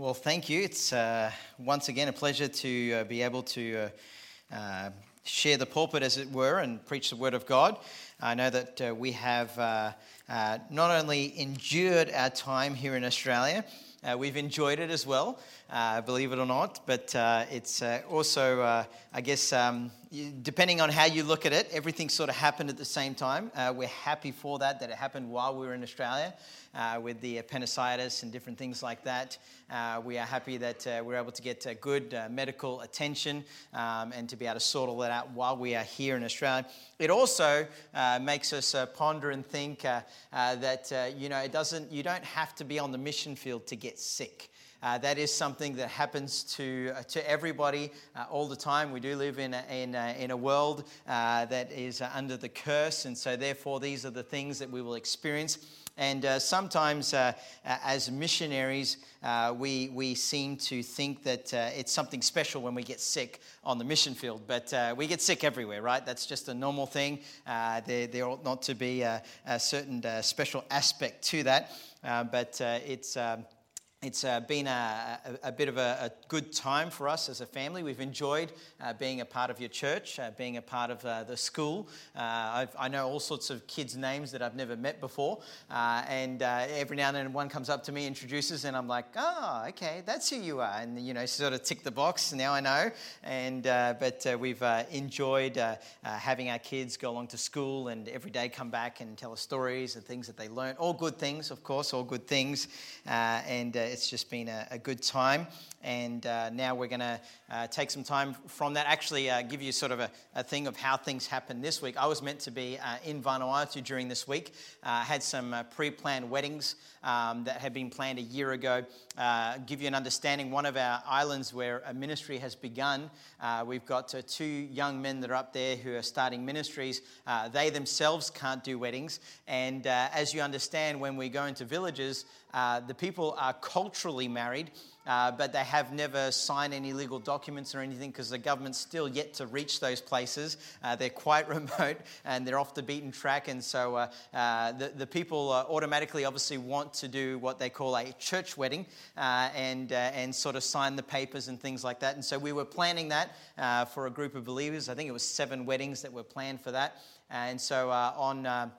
Well, thank you. It's uh, once again a pleasure to uh, be able to uh, uh, share the pulpit, as it were, and preach the Word of God. I know that uh, we have uh, not only endured our time here in Australia, we've enjoyed it as well, believe it or not, but it's also, I guess, um, depending on how you look at it, everything sort of happened at the same time. we're happy for that, that it happened while we were in Australia uh, with the appendicitis and different things like that. Uh, we are happy that uh, we're able to get uh, good uh, medical attention um, and to be able to sort all that out while we are here in Australia. It also uh, makes us ponder and think that you know it doesn't you don't have to be on the mission field to get sick. Uh, that is something that happens to, uh, to everybody uh, all the time. We do live in a, in a, in a world that is under the curse, and so therefore, these are the things that we will experience. And uh, sometimes, uh, as missionaries, uh, we, we seem to think that uh, it's something special when we get sick on the mission field. But uh, we get sick everywhere, right? That's just a normal thing. Uh, there, there ought not to be a, a certain special aspect to that. but it's. Um, it's uh, been a, a, a, bit of a, a, good time for us as a family. We've enjoyed uh, being a part of your church, uh, being a part of uh, the school. Uh, i know all sorts of kids' names that I've never met before. Uh, and every now and then one comes up to me, introduces, and I'm like, oh, okay, that's who you are. And, you know, sort of tick the box. Now I know. And, but we've enjoyed having our kids go along to school and every day come back and tell us stories and things that they learn. All good things, of course, all good things. and it's just been a, a good time. And uh, now we're going to uh, take some time from that, actually uh, give you sort of a, a, thing of how things happened this week. I was meant to be uh, in Vanuatu during this week. I uh, had some uh, pre planned weddings um, that had been planned a year ago. give you an understanding, one of our islands where a ministry has begun, we've got two young men that are up there who are starting ministries. they themselves can't do weddings. And as you understand, when we go into villages, the people are culturally married uh, but they have never signed any legal documents or anything because the government's still yet to reach those places. Uh, they're quite remote and they're off the beaten track, and so uh, uh the, the people uh, automatically obviously want to do what they call a church wedding and, and sort of sign the papers and things like that. And so we were planning that for a group of believers. I think it was seven weddings that were planned for that. And so on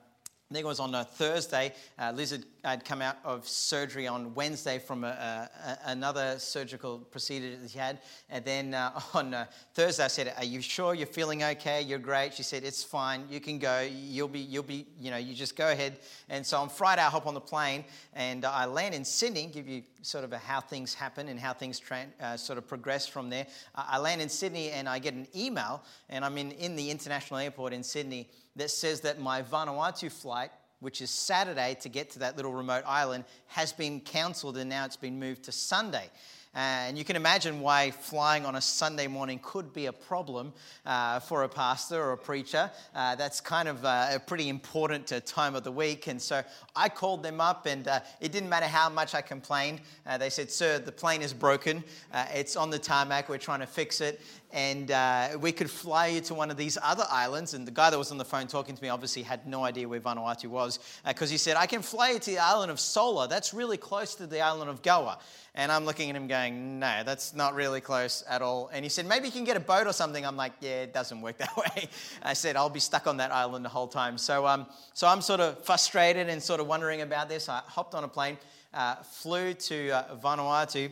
I think it was on a Thursday. Uh, Liz had, had, come out of surgery on Wednesday from a, a, another surgical procedure that she had. And then uh, on uh, Thursday, I said, "Are you sure you're feeling okay? You're great." She said, "It's fine. You can go. You'll be, you'll be, you know, you just go ahead." And so on Friday, I hop on the plane and I land in Sydney. Give you sort of how things happen and how things tra- uh, sort of progress from there. I land in Sydney and I get an email, and I'm in, in the international airport in Sydney that says that my Vanuatu flight, which is Saturday to get to that little remote island, has been cancelled and now it's been moved to Sunday. And you can imagine why flying on a Sunday morning could be a problem uh, for a pastor or a preacher. Uh, that's kind of uh, a pretty important uh, time of the week. And so I called them up, and uh, it didn't matter how much I complained. Uh, they said, Sir, the plane is broken. it's on the tarmac. We're trying to fix it and uh, we could fly you to one of these other islands. And the guy that was on the phone talking to me obviously had no idea where Vanuatu was because uh, he said, I can fly you to the island of Sola. That's really close to the island of Gaua. And I'm looking at him going, no, that's not really close at all. And he said, maybe you can get a boat or something. I'm like, yeah, it doesn't work that way. I said, I'll be stuck on that island the whole time. So, um, so I'm sort of frustrated and sort of wondering about this. I hopped on a plane, uh, flew to uh, Vanuatu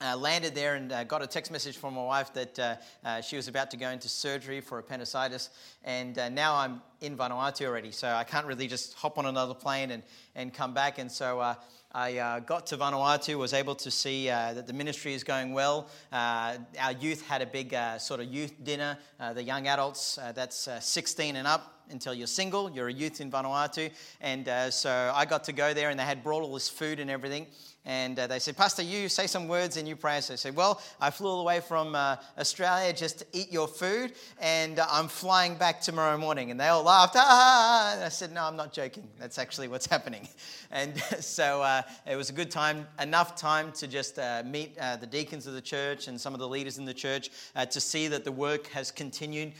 uh, landed there and uh, got a text message from my wife that uh, uh she was about to go into surgery for appendicitis. And uh, now I'm in Vanuatu already, so I can't really just hop on another plane and, and come back. And so uh, I got to Vanuatu, was able to see that the ministry is going well. our youth had a big sort of youth dinner, the young adults, that's 16 and up until you're single, you're a youth in Vanuatu. And so I got to go there, and they had brought all this food and everything and uh, they said, Pastor, you say some words and you pray. So I said, Well, I flew all the way from uh, Australia just to eat your food, and uh, I'm flying back tomorrow morning. And they all laughed. Ah! And I said, No, I'm not joking. That's actually what's happening. And so uh, it was a good time, enough time to just uh, meet uh, the deacons of the church and some of the leaders in the church to see that the work has continued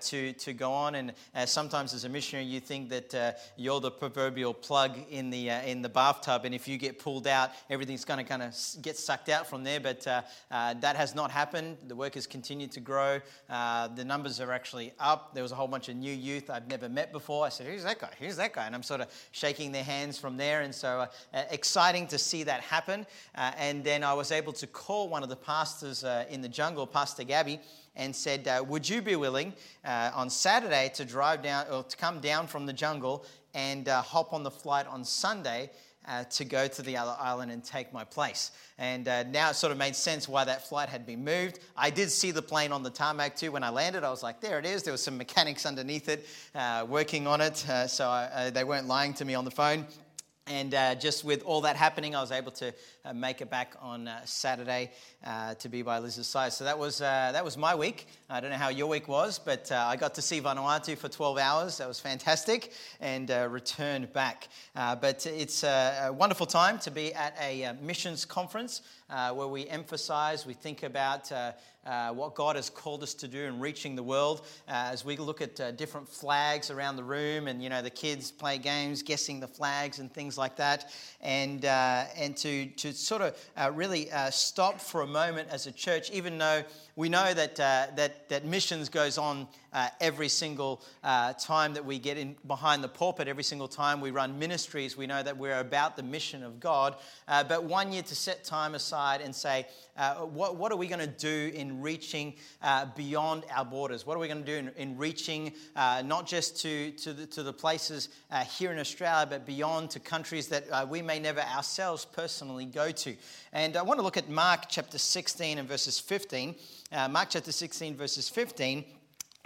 to, to go on. And some sometimes as a missionary, you think that you're the proverbial plug in the, in the bathtub, and if you get pulled out, everything's going to kind of get sucked out from there. But uh, uh, that has not happened. The work has continued to grow. Uh, the numbers are actually up. There was a whole bunch of new youth I've never met before. I said, Who's that guy? Who's that guy? And I'm sort of shaking their hands from there. And so exciting to see that happen. and then I was able to call one of the pastors in the jungle, Pastor Gabby and said, uh, Would you be willing uh, on Saturday to drive down or to come down from the jungle and uh, hop on the flight on Sunday? Uh, to go to the other island and take my place. And uh, now it sort of made sense why that flight had been moved. I did see the plane on the tarmac too when I landed. I was like, there it is. There were some mechanics underneath it uh, working on it. so I, they weren't lying to me on the phone. And uh, just with all that happening, I was able to uh, make it back on uh, Saturday uh, to be by Liz's side. So that was, uh, that was my week. I don't know how your week was, but uh, I got to see Vanuatu for 12 hours. That was fantastic and returned back. but it's a, wonderful time to be at a missions conference where we emphasize, we think about uh, what God has called us to do in reaching the world. Uh, as we look at uh, different flags around the room, and you know the kids play games, guessing the flags and things like that, and uh, and to to sort of uh, really uh, stop for a moment as a church, even though we know that, uh, that, that missions goes on uh, every single uh, time that we get in behind the pulpit, every single time we run ministries, we know that we're about the mission of God. Uh, but one year to set time aside and say, uh, what, what are we going to do in reaching uh, beyond our borders? What are we going to do in, in reaching not just to, to, the, to the places here in Australia, but beyond to countries that we may never ourselves personally go to? And I want to look at Mark chapter 16 and verses 15 uh, Mark chapter 16, verses 15,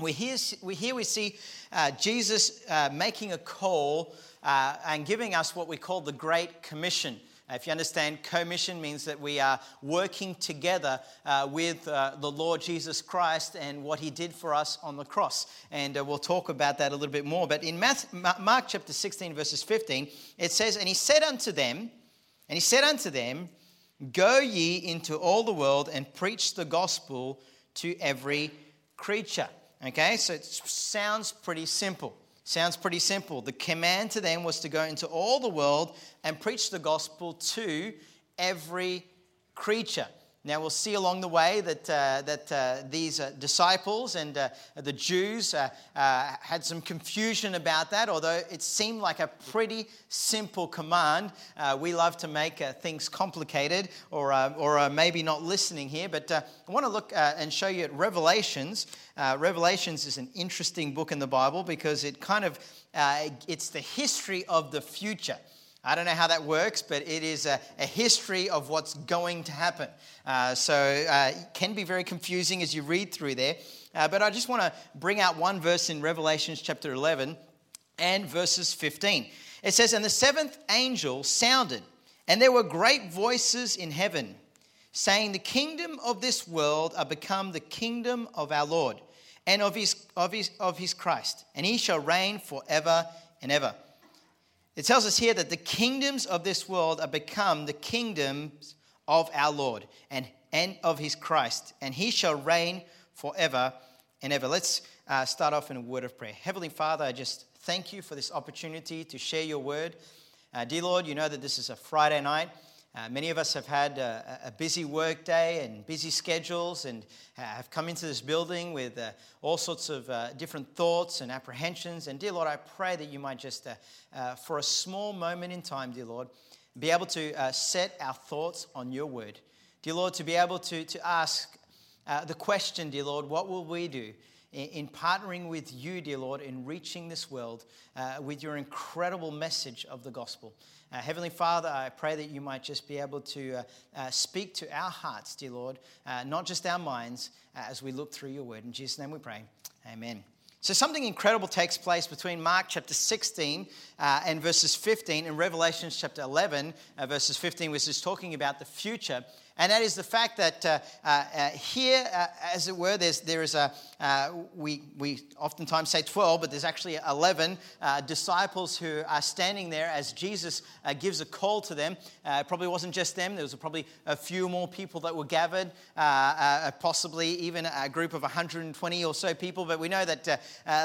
we hear we, here we see uh, Jesus uh, making a call uh, and giving us what we call the Great Commission. Uh, if you understand, commission means that we are working together uh, with uh, the Lord Jesus Christ and what he did for us on the cross. And we'll talk about that a little bit more. But in Mark chapter 16, verses 15, it says, And he said unto them, and he said unto them, Go ye into all the world and preach the gospel to every creature. Okay, so it sounds pretty simple. Sounds pretty simple. The command to them was to go into all the world and preach the gospel to every creature. Now, we'll see along the way that, uh, that uh, these uh, disciples and uh, the Jews uh, uh, had some confusion about that, although it seemed like a pretty simple command. we love to make things complicated or, or maybe not listening here, but I want to look and show you at Revelations. Revelations is an interesting book in the Bible because it kind of it's the history of the future. I don't know how that works, but it is a, a history of what's going to happen. Uh, so uh, it can be very confusing as you read through there. Uh, but I just want to bring out one verse in Revelations chapter 11 and verses 15. It says, And the seventh angel sounded, and there were great voices in heaven, saying, The kingdom of this world are become the kingdom of our Lord and of his, of his, of his Christ, and he shall reign forever and ever. It tells us here that the kingdoms of this world are become the kingdoms of our Lord and, and of his Christ, and he shall reign forever and ever. Let's uh, start off in a word of prayer. Heavenly Father, I just thank you for this opportunity to share your word. Uh, dear Lord, you know that this is a Friday night. Uh, many of us have had a, a, busy work day and busy schedules and have come into this building with uh, all sorts of uh, different thoughts and apprehensions. And, dear Lord, I pray that you might just, uh, uh, for a small moment in time, dear Lord, be able to uh, set our thoughts on your word. Dear Lord, to be able to, to ask the question, dear Lord, what will we do? In partnering with you, dear Lord, in reaching this world uh, with your incredible message of the gospel. Uh, Heavenly Father, I pray that you might just be able to uh, uh speak to our hearts, dear Lord, uh, not just our minds, uh, as we look through your word. In Jesus' name we pray. Amen. So, something incredible takes place between Mark chapter 16 uh, and verses 15 and Revelation chapter 11, uh, verses 15, which is talking about the future. And that is the fact that uh, uh, uh here, uh, as it were, there's, there is a, uh, we, we oftentimes say 12, but there's actually 11 uh, disciples who are standing there as Jesus gives a call to them. it probably wasn't just them, there was probably a few more people that were gathered, possibly even a group of 120 or so people. But we know that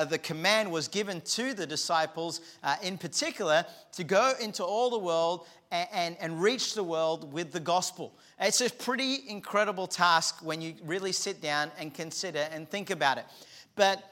the command was given to the disciples in particular to go into all the world and, and, reach the world with the gospel. It's a pretty incredible task when you really sit down and consider and think about it. But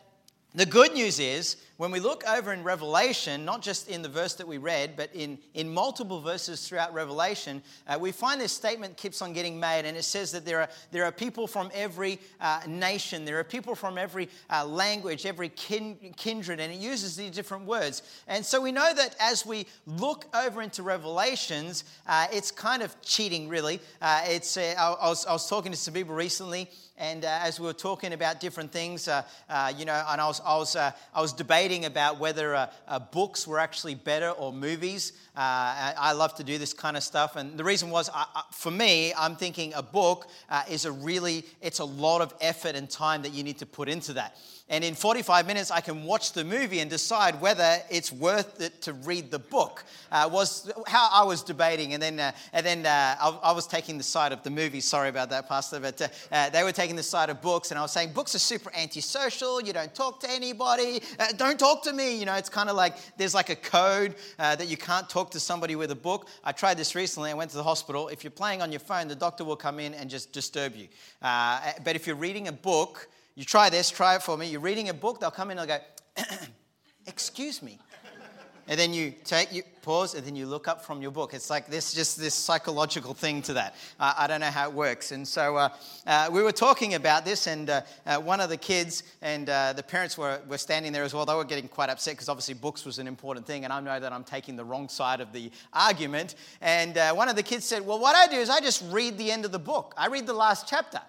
the good news is, when we look over in Revelation, not just in the verse that we read, but in, in multiple verses throughout Revelation, uh, we find this statement keeps on getting made, and it says that there are, there are people from every uh, nation, there are people from every uh, language, every kin, kindred, and it uses these different words. And so we know that as we look over into Revelations, uh, it's kind of cheating, really. Uh, it's, uh, I, I, was, I was talking to some people recently. And as we were talking about different things, you know, and I was, I was, I was debating about whether uh, uh, books were actually better or movies. I, I, love to do this kind of stuff. And the reason was, I, for me, I'm thinking a book is a really, it's a lot of effort and time that you need to put into that. And in 45 minutes, I can watch the movie and decide whether it's worth it to read the book. Uh, was how I was debating. And then, uh, and then uh, I, I, was taking the side of the movie. Sorry about that, Pastor. But uh, uh, they were taking the side of books. And I was saying, books are super antisocial. You don't talk to anybody. Uh, don't talk to me. You know, it's kind of like there's like a code that you can't talk to somebody with a book. I tried this recently. I went to the hospital. If you're playing on your phone, the doctor will come in and just disturb you. Uh, eh, but if you're reading a book, you try this, try it for me. You're reading a book, they'll come in and go, Excuse me. And then you take, you pause, and then you look up from your book. It's like this, just this psychological thing to that. Uh, I don't know how it works. And so uh, uh, we were talking about this, and uh, uh, one of the kids and uh, the parents were, were standing there as well. They were getting quite upset because obviously books was an important thing, and I know that I'm taking the wrong side of the argument. And one of the kids said, Well, what I do is I just read the end of the book, I read the last chapter.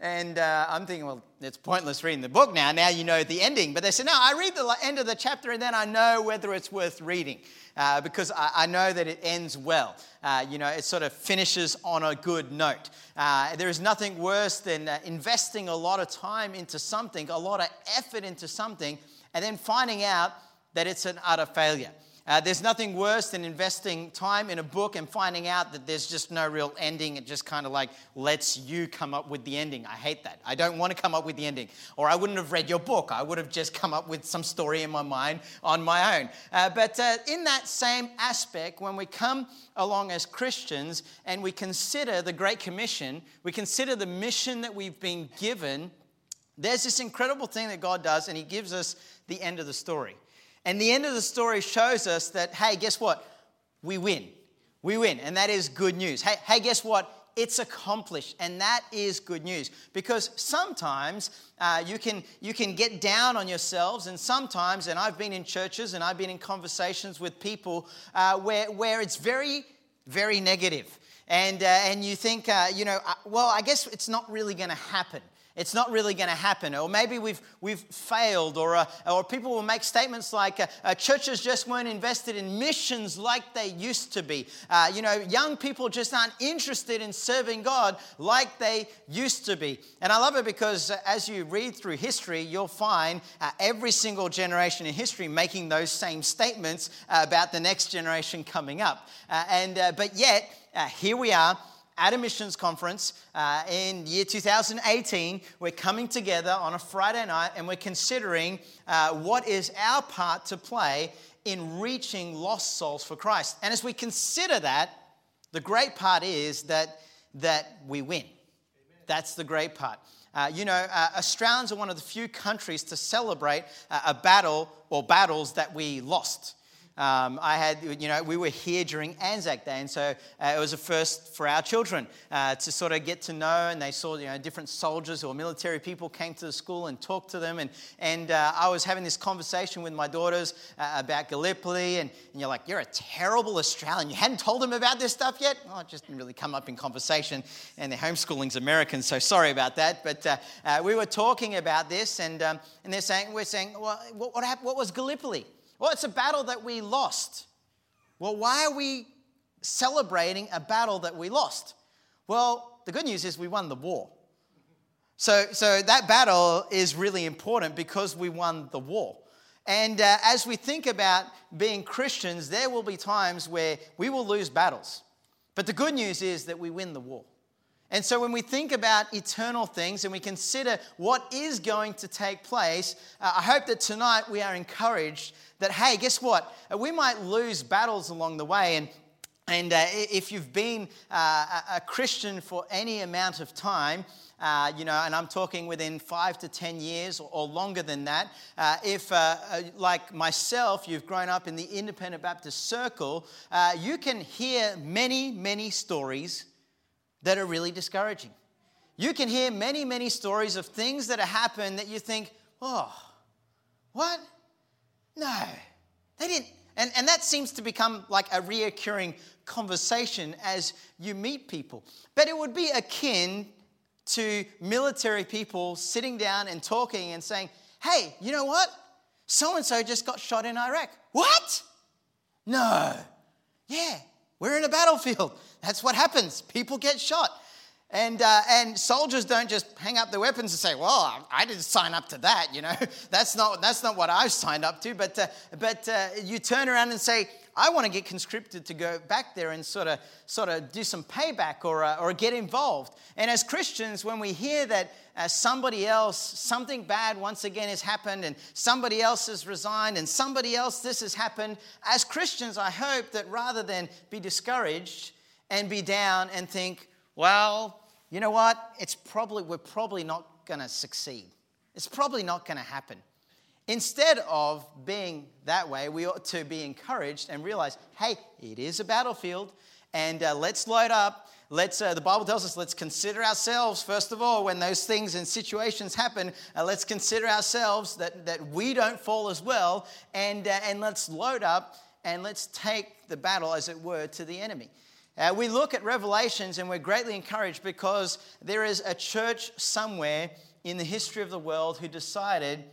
And uh, I'm thinking, well, it's pointless reading the book now. Now you know the ending. But they said, no, I read the end of the chapter and then I know whether it's worth reading uh, because I, I, know that it ends well. Uh, you know, it sort of finishes on a good note. Uh, there is nothing worse than uh, investing a lot of time into something, a lot of effort into something, and then finding out that it's an utter failure. Uh, there's nothing worse than investing time in a book and finding out that there's just no real ending. It just kind of like lets you come up with the ending. I hate that. I don't want to come up with the ending. Or I wouldn't have read your book. I would have just come up with some story in my mind on my own. Uh, but uh, in that same aspect, when we come along as Christians and we consider the Great Commission, we consider the mission that we've been given, there's this incredible thing that God does, and He gives us the end of the story. And the end of the story shows us that, hey, guess what? We win. We win. And that is good news. Hey, hey guess what? It's accomplished. And that is good news. Because sometimes uh, you, can, you can get down on yourselves, and sometimes, and I've been in churches and I've been in conversations with people uh, where, where it's very, very negative. And, uh, and you think, uh, you know, uh, well, I guess it's not really going to happen it's not really going to happen. Or maybe we've, we've failed, or, uh, or people will make statements like uh, uh, churches just weren't invested in missions like they used to be. Uh, you know, young people just aren't interested in serving God like they used to be. And I love it because uh, as you read through history, you'll find uh, every single generation in history making those same statements about the next generation coming up. and, but yet, here we are at a missions conference uh, in year 2018. We're coming together on a Friday night and we're considering uh, what is our part to play in reaching lost souls for Christ. And as we consider that, the great part is that, that we win. Amen. That's the great part. Uh, you know, uh, Australians are one of the few countries to celebrate uh, a battle or battles that we lost. Um, I had, you know, we were here during Anzac Day, and so uh, it was a first for our children uh, to sort of get to know, and they saw, you know, different soldiers or military people came to the school and talked to them, and, and uh, I was having this conversation with my daughters uh, about Gallipoli, and, and, you're like, you're a terrible Australian. You hadn't told them about this stuff yet? Oh, it just didn't really come up in conversation, and their homeschooling's American, so sorry about that, but uh, uh, we were talking about this, and, um, and they're saying, we're saying, well, what, what, happened, what was Gallipoli? Well, it's a battle that we lost. Well, why are we celebrating a battle that we lost? Well, the good news is we won the war. So, so that battle is really important because we won the war. And uh, as we think about being Christians, there will be times where we will lose battles. But the good news is that we win the war. And so when we think about eternal things and we consider what is going to take place, uh, I hope that tonight we are encouraged that, hey, guess what? Uh, we might lose battles along the way. And and uh, if you've been uh, a Christian for any amount of time, uh, you know, and I'm talking within five to 10 years or, longer than that. Uh, if, uh, uh, like myself, you've grown up in the independent Baptist circle, uh, you can hear many, many stories that are really discouraging. You can hear many, many stories of things that have happened that you think, oh, what? No, they didn't. And, and that seems to become like a reoccurring conversation as you meet people. But it would be akin to military people sitting down and talking and saying, hey, you know what? So and so just got shot in Iraq. What? No. Yeah, we're in a battlefield. That's what happens. People get shot. And, uh, and soldiers don't just hang up their weapons and say, well, I didn't sign up to that, you know. That's not, that's not what I've signed up to. But, uh, but uh, you turn around and say, I want to get conscripted to go back there and sort of, sort of do some payback or, uh, or get involved. And as Christians, when we hear that uh, somebody else, something bad once again has happened, and somebody else has resigned, and somebody else this has happened, as Christians, I hope that rather than be discouraged and be down and think, well, you know what? It's probably, we're probably not going to succeed. It's probably not going to happen. Instead of being that way, we ought to be encouraged and realize hey, it is a battlefield, and uh, let's load up. Let's, uh, the Bible tells us, let's consider ourselves, first of all, when those things and situations happen, uh, let's consider ourselves that, that we don't fall as well, and, uh, and let's load up and let's take the battle, as it were, to the enemy. Uh, we look at Revelations and we're greatly encouraged because there is a church somewhere in the history of the world who decided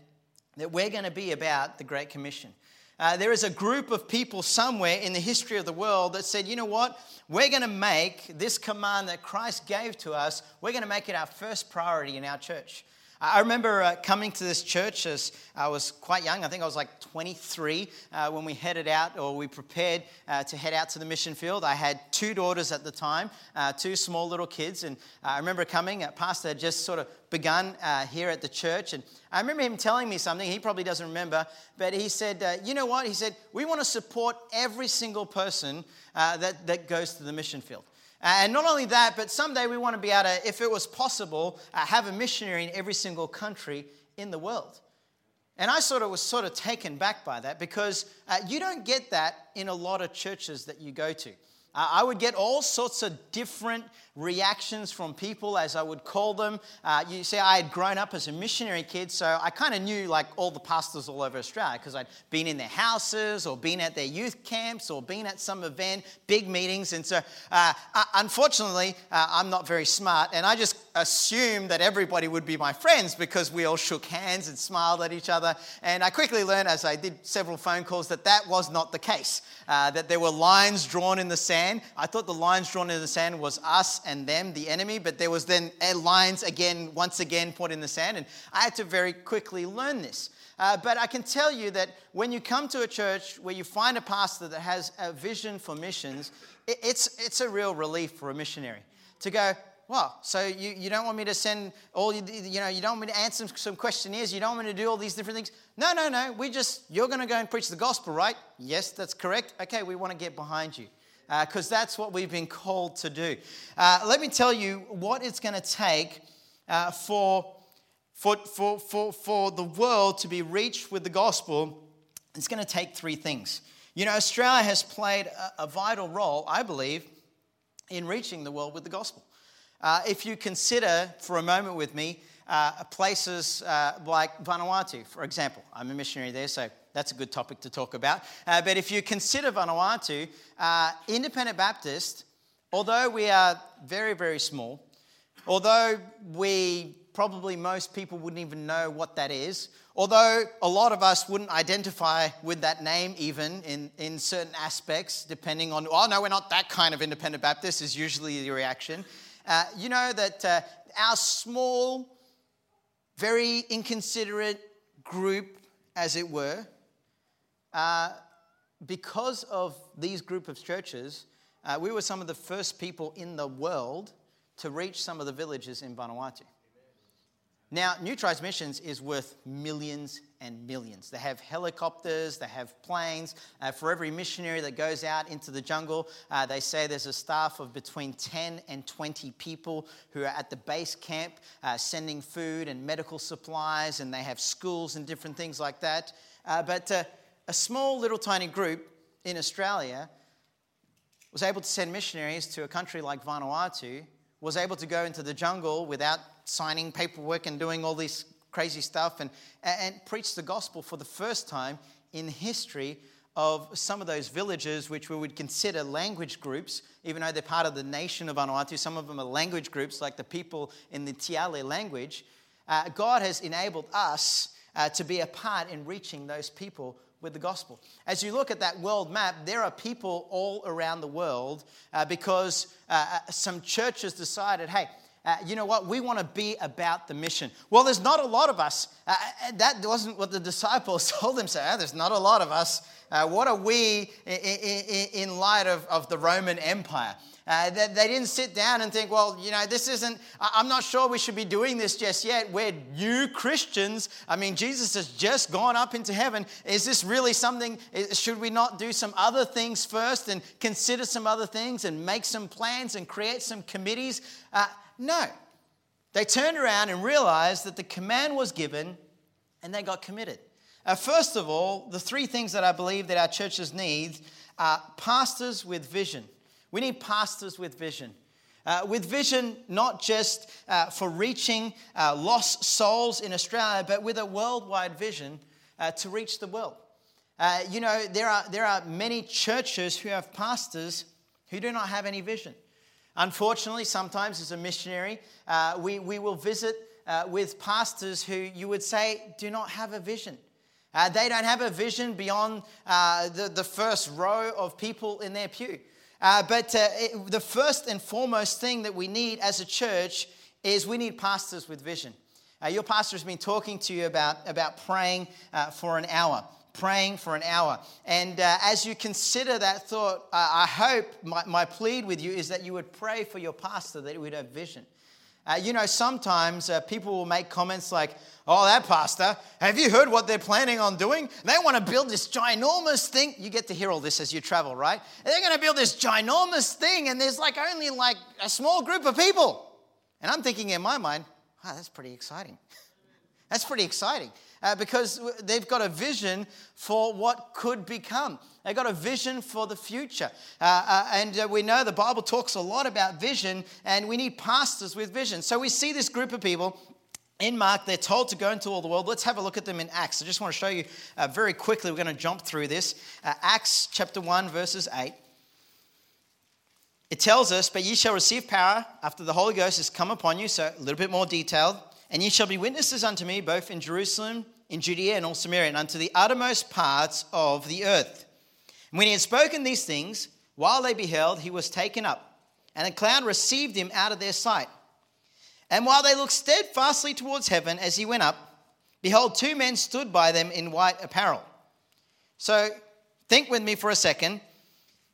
that we're going to be about the Great Commission. Uh, there is a group of people somewhere in the history of the world that said, you know what? We're going to make this command that Christ gave to us, we're going to make it our first priority in our church. I remember uh, coming to this church as I was quite young. I think I was like 23 uh, when we headed out or we prepared uh, to head out to the mission field. I had two daughters at the time, uh, two small little kids. And I remember coming, uh, Pastor had just sort of begun uh, here at the church. And I remember him telling me something. He probably doesn't remember, but he said, You know what? He said, We want to support every single person that, that goes to the mission field. And not only that, but someday we want to be able to, if it was possible, uh, have a missionary in every single country in the world. And I sort of was sort of taken back by that because uh, you don't get that in a lot of churches that you go to. Uh, I would get all sorts of different reactions from people, as I would call them. Uh, you see, I had grown up as a missionary kid, so I kind of knew like all the pastors all over Australia because I'd been in their houses or been at their youth camps or been at some event, big meetings. And so, uh, uh unfortunately, uh, I'm not very smart, and I just assumed that everybody would be my friends because we all shook hands and smiled at each other. And I quickly learned, as I did several phone calls, that that was not the case. Uh, that there were lines drawn in the sand. I thought the lines drawn in the sand was us and them, the enemy, but there was then lines again, once again, put in the sand. And I had to very quickly learn this. Uh, but I can tell you that when you come to a church where you find a pastor that has a vision for missions, it, it's, it's a real relief for a missionary to go, well, so you, you don't want me to send all, you, you know, you don't want me to answer some questionnaires, you don't want me to do all these different things. No, no, no, we just, you're going to go and preach the gospel, right? Yes, that's correct. Okay, we want to get behind you because uh, that's what we've been called to do. Uh, let me tell you what it's going to take uh, for, for, for, for, for the world to be reached with the gospel. It's going to take three things. You know, Australia has played a, a vital role, I believe, in reaching the world with the gospel. Uh, if you consider for a moment with me uh, places uh, like Vanuatu, for example, I'm a missionary there, so that's a good topic to talk about. Uh, but if you consider Vanuatu, uh, Independent Baptist, although we are very, very small, although we probably most people wouldn't even know what that is, although a lot of us wouldn't identify with that name even in, in certain aspects, depending on, oh no, we're not that kind of Independent Baptist, is usually the reaction. uh, you know that uh, our small, very inconsiderate group, as it were, uh, because of these group of churches, uh, we were some of the first people in the world to reach some of the villages in Vanuatu. Now, New Tribes Missions is worth millions and millions. They have helicopters, they have planes. Uh, for every missionary that goes out into the jungle, uh, they say there's a staff of between 10 and 20 people who are at the base camp uh, sending food and medical supplies, and they have schools and different things like that. Uh, but uh, a small little tiny group in Australia was able to send missionaries to a country like Vanuatu, was able to go into the jungle without signing paperwork and doing all this crazy stuff and, and preach the gospel for the first time in history of some of those villages which we would consider language groups, even though they're part of the nation of Vanuatu. Some of them are language groups, like the people in the Tiale language. Uh, God has enabled us uh, to be a part in reaching those people with the gospel. As you look at that world map, there are people all around the world uh, because uh, uh some churches decided, hey, uh, you know what? We want to be about the mission. Well, there's not a lot of us. Uh, uh that wasn't what the disciples told them. Say, oh, there's not a lot of us. What are we in, in, in light of, of the Roman Empire? Uh, they, they, didn't sit down and think, well, you know, this isn't, I'm not sure we should be doing this just yet. We're new Christians. I mean, Jesus has just gone up into heaven. Is this really something? Should we not do some other things first and consider some other things and make some plans and create some committees? Uh, no. They turned around and realized that the command was given and they got committed. Uh, first of all, the three things that I believe that our churches need are pastors with vision. We need pastors with vision. Uh, with vision, not just uh, for reaching uh, lost souls in Australia, but with a worldwide vision uh, to reach the world. Uh, you know, there are, there are many churches who have pastors who do not have any vision. Unfortunately, sometimes as a missionary, uh, we, we will visit with pastors who you would say do not have a vision. They don't have a vision beyond the, the first row of people in their pew. Uh, but uh, it, the first and foremost thing that we need as a church is we need pastors with vision. your pastor has been talking to you about, about praying for an hour praying for an hour. And uh, as you consider that thought, uh, I hope my, my plead with you is that you would pray for your pastor that he would have vision. Uh, you know, sometimes uh, people will make comments like, Oh, that pastor, have you heard what they're planning on doing? They want to build this ginormous thing. You get to hear all this as you travel, right? They're going to build this ginormous thing, and there's like only like a small group of people. And I'm thinking in my mind, wow, that's pretty exciting. that's pretty exciting uh, because they've got a vision for what could become. They've got a vision for the future. Uh, uh, and uh, we know the Bible talks a lot about vision, and we need pastors with vision. So we see this group of people in Mark, they're told to go into all the world. Let's have a look at them in Acts. I just want to show you uh, very quickly. We're going to jump through this. Uh, Acts chapter 1, verses 8. It tells us, But ye shall receive power after the Holy Ghost has come upon you. So a little bit more detailed. And ye shall be witnesses unto me both in Jerusalem, in Judea, and all Samaria, and unto the uttermost parts of the earth. And when he had spoken these things, while they beheld, he was taken up, and a cloud received him out of their sight. And while they looked steadfastly towards heaven as he went up, behold, two men stood by them in white apparel. So think with me for a second.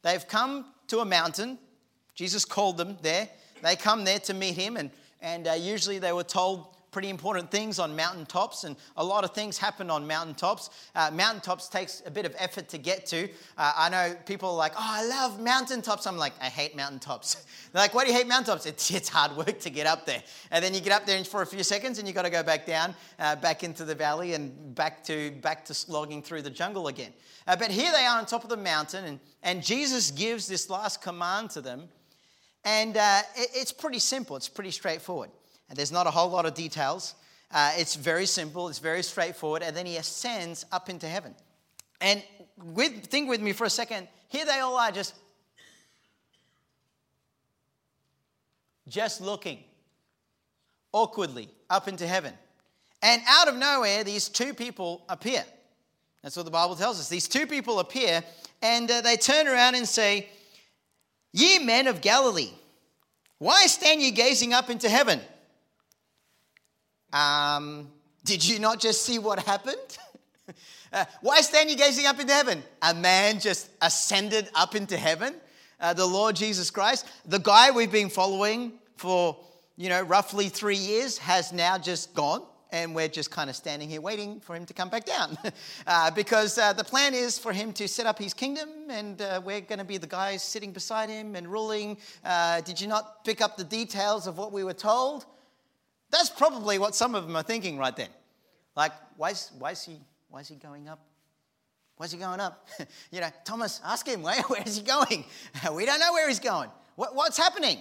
They've come to a mountain. Jesus called them there. They come there to meet him, and, and uh, usually they were told pretty important things on mountaintops, and a lot of things happen on mountaintops. Uh, mountaintops takes a bit of effort to get to. Uh, I know people are like, "Oh, I love mountaintops." I'm like, "I hate mountaintops." They're like, "Why do you hate mountaintops?" It's it's hard work to get up there, and then you get up there for a few seconds, and you got to go back down, uh, back into the valley, and back to back to slogging through the jungle again. Uh, but here they are on top of the mountain, and and Jesus gives this last command to them, and uh, it's pretty simple. It's pretty straightforward. And there's not a whole lot of details. Uh, it's very simple, it's very straightforward. And then he ascends up into heaven. And with, think with me for a second. Here they all are just, just looking awkwardly up into heaven. And out of nowhere, these two people appear. That's what the Bible tells us. These two people appear and uh, they turn around and say, Ye men of Galilee, Why stand ye gazing up into heaven? Um, did you not just see what happened? uh, why stand you gazing up into heaven? A man just ascended up into heaven, uh, the Lord Jesus Christ. The guy we've been following for, you know, roughly three years has now just gone and we're just kind of standing here waiting for him to come back down. uh, because uh, the plan is for him to set up his kingdom, and uh, we're going to be the guys sitting beside him and ruling. Uh, did you not pick up the details of what we were told? That's probably what some of them are thinking right then. Like, why is, why is, he, why is he going up? Why is he going up? you know, Thomas, ask him, where, where is he going? we don't know where he's going. What, what's happening?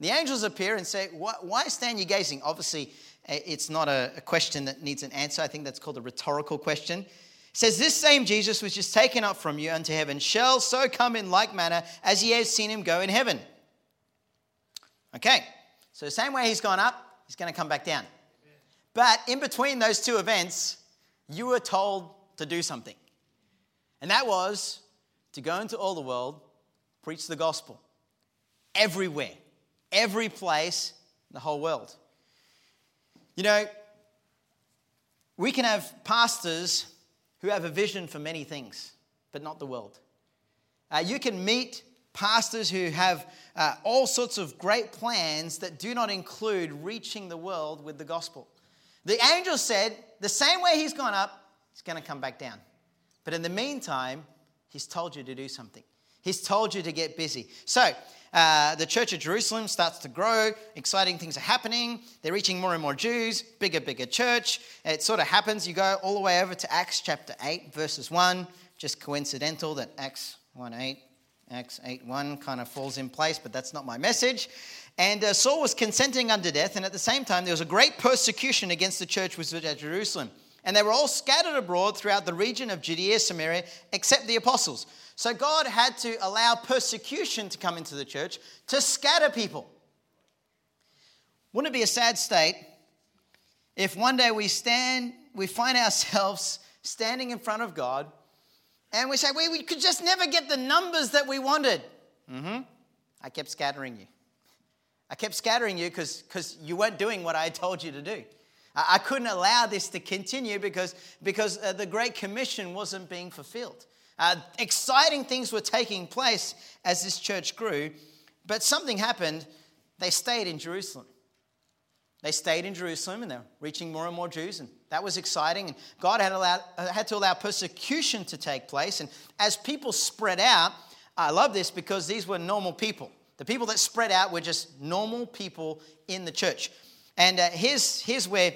The angels appear and say, Why stand you gazing? Obviously, it's not a, a question that needs an answer. I think that's called a rhetorical question. Says, This same Jesus was just taken up from you unto heaven shall so come in like manner as ye have seen him go in heaven. Okay, so the same way he's gone up, he's going to come back down. But in between those two events, you were told to do something. And that was to go into all the world, preach the gospel everywhere, every place, in the whole world. You know, we can have pastors who have a vision for many things, but not the world. Uh, you can meet pastors who have uh, all sorts of great plans that do not include reaching the world with the gospel. The angel said, the same way he's gone up, he's going to come back down. But in the meantime, he's told you to do something. He's told you to get busy. So, uh, the church of Jerusalem starts to grow. Exciting things are happening. They're reaching more and more Jews, bigger, bigger church. It sort of happens. You go all the way over to Acts chapter 8, verses 1. Just coincidental that Acts 1 8, Acts 8 1 kind of falls in place, but that's not my message. And uh, Saul was consenting unto death, and at the same time, there was a great persecution against the church which was at Jerusalem. And they were all scattered abroad throughout the region of Judea, Samaria, except the apostles. So God had to allow persecution to come into the church to scatter people. Wouldn't it be a sad state if one day we stand, we find ourselves standing in front of God and we say, we, we could just never get the numbers that we wanted? Mm-hmm. I kept scattering you. I kept scattering you because you weren't doing what I told you to do. I, I couldn't allow this to continue because, because uh, the Great Commission wasn't being fulfilled. Uh, exciting things were taking place as this church grew, but something happened. They stayed in Jerusalem. They stayed in Jerusalem and they're reaching more and more Jews, and that was exciting. And God had, allowed, uh, had to allow persecution to take place. And as people spread out, I love this because these were normal people. The people that spread out were just normal people in the church. And uh, here's, here's where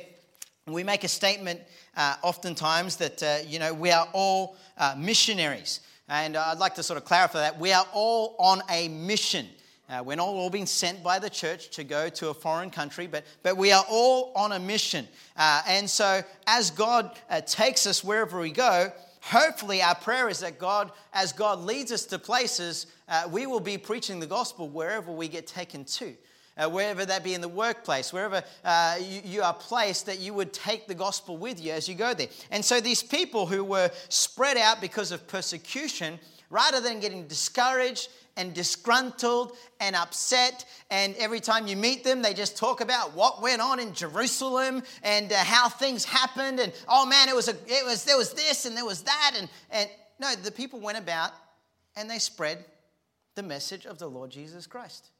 we make a statement uh, oftentimes that, uh, you know, we are all uh, missionaries. And I'd like to sort of clarify that. We are all on a mission. Uh, we're not all being sent by the church to go to a foreign country, but, but we are all on a mission. Uh, and so, as God uh, takes us wherever we go, hopefully our prayer is that God, as God leads us to places, we will be preaching the gospel wherever we get taken to uh, wherever that be in the workplace, wherever uh, you, you, are placed, that you would take the gospel with you as you go there. And so these people who were spread out because of persecution, rather than getting discouraged and disgruntled and upset. And every time you meet them, they just talk about what went on in Jerusalem and uh, how things happened. And oh man, it was a, it was there was this and there was that. And and no, the people went about and they spread the message of the Lord Jesus Christ.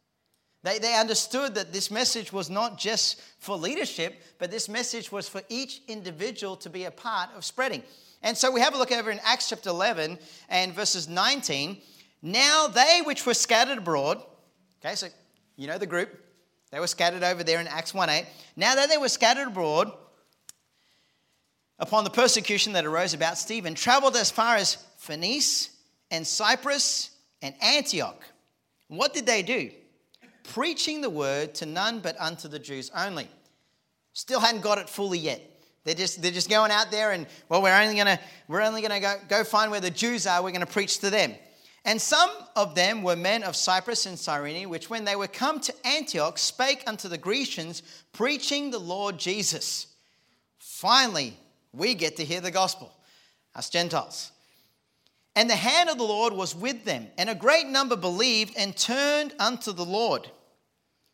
They, they understood that this message was not just for leadership, but this message was for each individual to be a part of spreading. And so we have a look over in Acts chapter 11 and verses 19. Now they which were scattered abroad, okay, so you know the group, they were scattered over there in Acts 1 8. Now that they were scattered abroad upon the persecution that arose about Stephen, traveled as far as Phoenice and Cyprus and Antioch. What did they do? preaching the word to none but unto the Jews only. Still hadn't got it fully yet. They're just, they're just going out there and, well, we're only going to we're only gonna go, go find where the Jews are. We're going to preach to them. And some of them were men of Cyprus and Cyrene, which when they were come to Antioch spake unto the Grecians, preaching the Lord Jesus. Finally, we get to hear the gospel, us Gentiles. And the hand of the Lord was with them, and a great number believed and turned unto the Lord.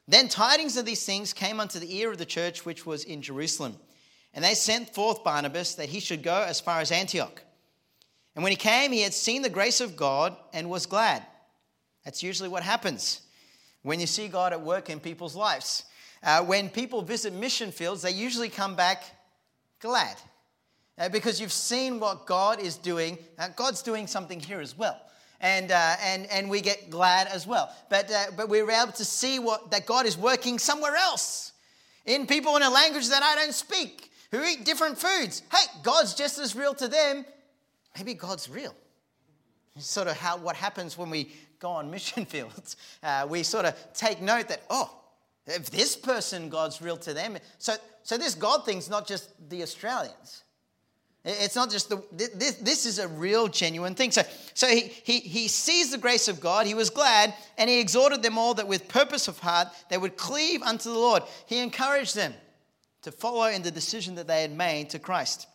Then tidings of these things came unto the ear of the church which was in Jerusalem. And they sent forth Barnabas that he should go as far as Antioch. And when he came, he had seen the grace of God and was glad. That's usually what happens when you see God at work in people's lives. Uh, when people visit mission fields, they usually come back glad uh, because you've seen what God is doing. Uh, God's doing something here as well and, uh, and, and we get glad as well. But, uh, but we're able to see what, that God is working somewhere else in people in a language that I don't speak who eat different foods. Hey, God's just as real to them. Maybe God's real. It's sort of how, what happens when we go on mission fields. Uh, we sort of take note that, oh, if this person, God's real to them. So, so this God thing's not just the Australians. It's not just the, this, this is a real, genuine thing. So, so he, he, he sees the grace of God. He was glad, and he exhorted them all that with purpose of heart they would cleave unto the Lord. He encouraged them to follow in the decision that they had made to Christ.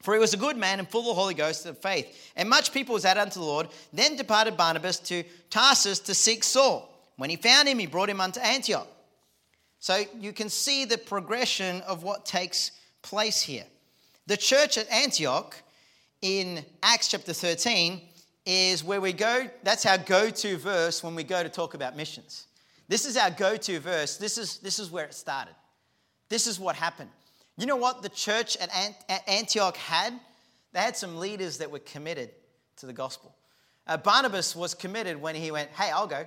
For he was a good man and full of the Holy Ghost of faith. And much people was added unto the Lord. Then departed Barnabas to Tarsus to seek Saul. When he found him, he brought him unto Antioch. So you can see the progression of what takes place here. The church at Antioch in Acts chapter 13 is where we go, that's our go to verse when we go to talk about missions. This is our go to verse. This is, this is where it started. This is what happened. You know what the church at, Antioch had? They had some leaders that were committed to the gospel. Uh, Barnabas was committed when he went, Hey, I'll go.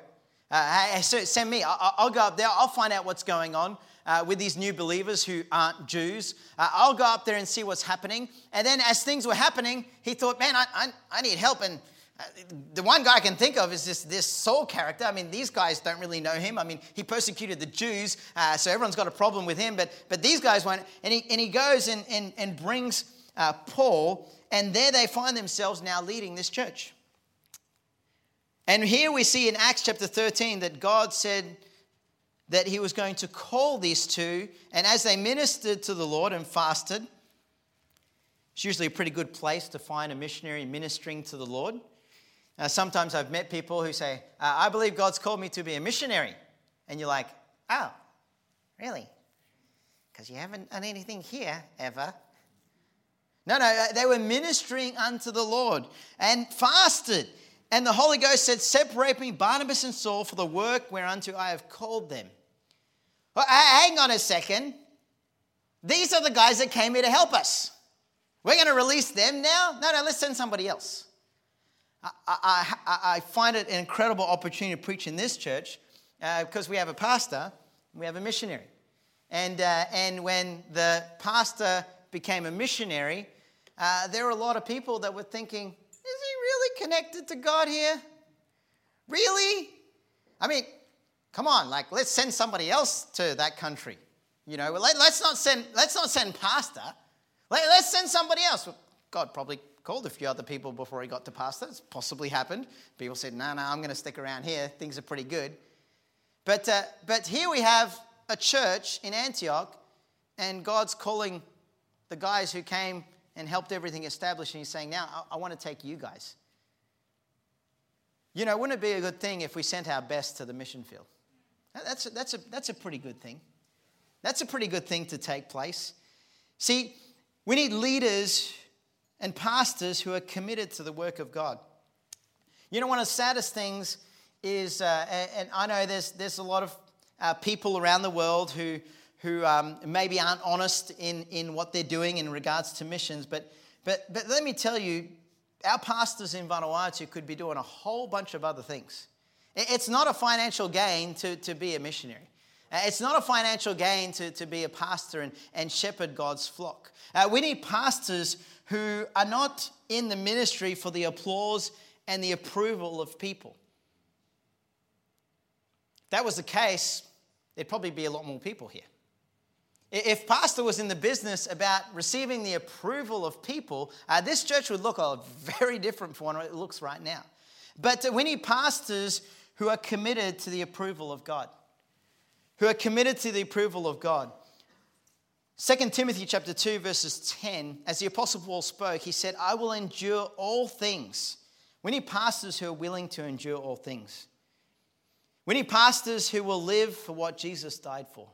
Uh, hey, send me. I'll, I'll, go up there. I'll find out what's going on uh, with these new believers who aren't Jews. Uh, I'll go up there and see what's happening. And then, as things were happening, he thought, man, I, I, I need help. And the one guy I can think of is this, this Saul character. I mean, these guys don't really know him. I mean, he persecuted the Jews, uh, so everyone's got a problem with him. But, but these guys won't. And he, and he goes and, and, and brings uh, Paul, and there they find themselves now leading this church. And here we see in Acts chapter 13 that God said, that he was going to call these two, and as they ministered to the Lord and fasted, it's usually a pretty good place to find a missionary ministering to the Lord. Uh, sometimes I've met people who say, uh, I believe God's called me to be a missionary. And you're like, oh, really? Because you haven't done anything here ever. No, no, uh, they were ministering unto the Lord and fasted. And the Holy Ghost said, Separate me, Barnabas and Saul, for the work whereunto I have called them. Well, hang on a second. These are the guys that came here to help us. We're going to release them now? No, no, let's send somebody else. I, I, I find it an incredible opportunity to preach in this church uh, because we have a pastor, we have a missionary. And, uh, and when the pastor became a missionary, uh, there were a lot of people that were thinking, is he really connected to God here? Really? I mean, Come on, like let's send somebody else to that country. You know, let, us not send let's not send pastor. Let, us send somebody else. God probably called a few other people before he got to pastor. It's possibly happened. People said, "No, no, I'm going to stick around here. Things are pretty good." But uh, but here we have a church in Antioch, and God's calling the guys who came and helped everything establish, and He's saying, "Now I, I want to take you guys." You know, wouldn't it be a good thing if we sent our best to the mission field? That's a, that's, a, that's a pretty good thing. That's a pretty good thing to take place. See, we need leaders and pastors who are committed to the work of God. You know, one of the saddest things is, uh, and I know there's, there's a lot of uh, people around the world who, who um, maybe aren't honest in, in what they're doing in regards to missions, but, but, but let me tell you, our pastors in Vanuatu could be doing a whole bunch of other things. It's not a financial gain to, to be a missionary. Uh, it's not a financial gain to, to be a pastor and, and shepherd God's flock. Uh, we need pastors who are not in the ministry for the applause and the approval of people. If that was the case, there'd probably be a lot more people here. If pastor was in the business about receiving the approval of people, uh, this church would look a very different from what it looks right now. But we need pastors who are committed to the approval of God. Who are committed to the approval of God. 2 Timothy chapter 2 verses 10 as the apostle Paul spoke he said I will endure all things. We need pastors who are willing to endure all things. We need pastors who will live for what Jesus died for.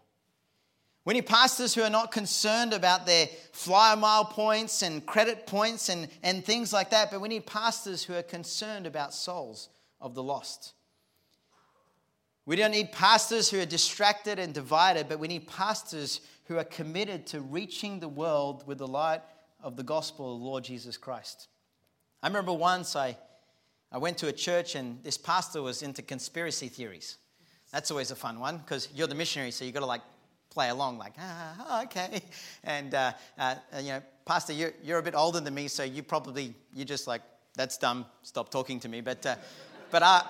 We need pastors who are not concerned about their flyer mile points and credit points and, and things like that, but we need pastors who are concerned about souls of the lost. We don't need pastors who are distracted and divided, but we need pastors who are committed to reaching the world with the light of the gospel of the Lord Jesus Christ. I remember once I, I went to a church and this pastor was into conspiracy theories. That's always a fun one because you're the missionary, so you've got to like play along, like, ah, okay. And, uh, uh, you know, Pastor, you're, you're a bit older than me, so you probably, you're just like, that's dumb, stop talking to me. But, uh, but I,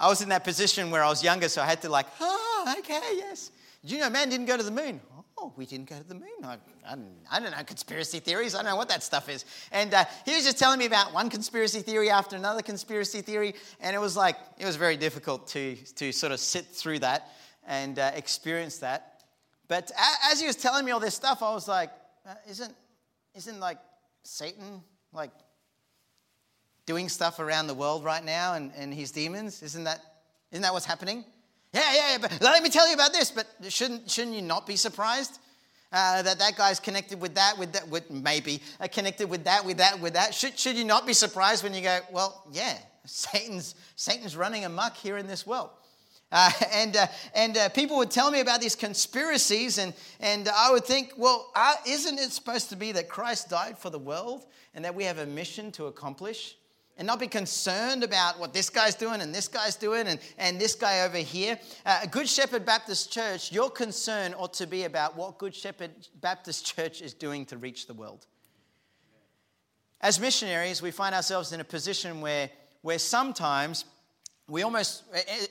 I was in that position where I was younger, so I had to, like, oh, okay, yes. Did you know man didn't go to the moon? Oh, we didn't go to the moon. I, I, don't, I don't know conspiracy theories. I don't know what that stuff is. And uh, he was just telling me about one conspiracy theory after another conspiracy theory. And it was like, it was very difficult to, to sort of sit through that and uh, experience that. But as he was telling me all this stuff, I was like, uh, isn't, isn't like Satan like doing stuff around the world right now and, and his demons? Isn't that, isn't that what's happening? Yeah, yeah, yeah, but let me tell you about this. But shouldn't, shouldn't you not be surprised uh, that that guy's connected with that, with that, with maybe uh, connected with that, with that, with that? Should, should you not be surprised when you go, well, yeah, Satan's, Satan's running amok here in this world? Uh, and uh, and uh, people would tell me about these conspiracies, and, and I would think, well, uh, isn't it supposed to be that Christ died for the world and that we have a mission to accomplish? And not be concerned about what this guy's doing and this guy's doing and, and this guy over here. Uh, Good Shepherd Baptist Church, your concern ought to be about what Good Shepherd Baptist Church is doing to reach the world. As missionaries, we find ourselves in a position where, where sometimes we almost,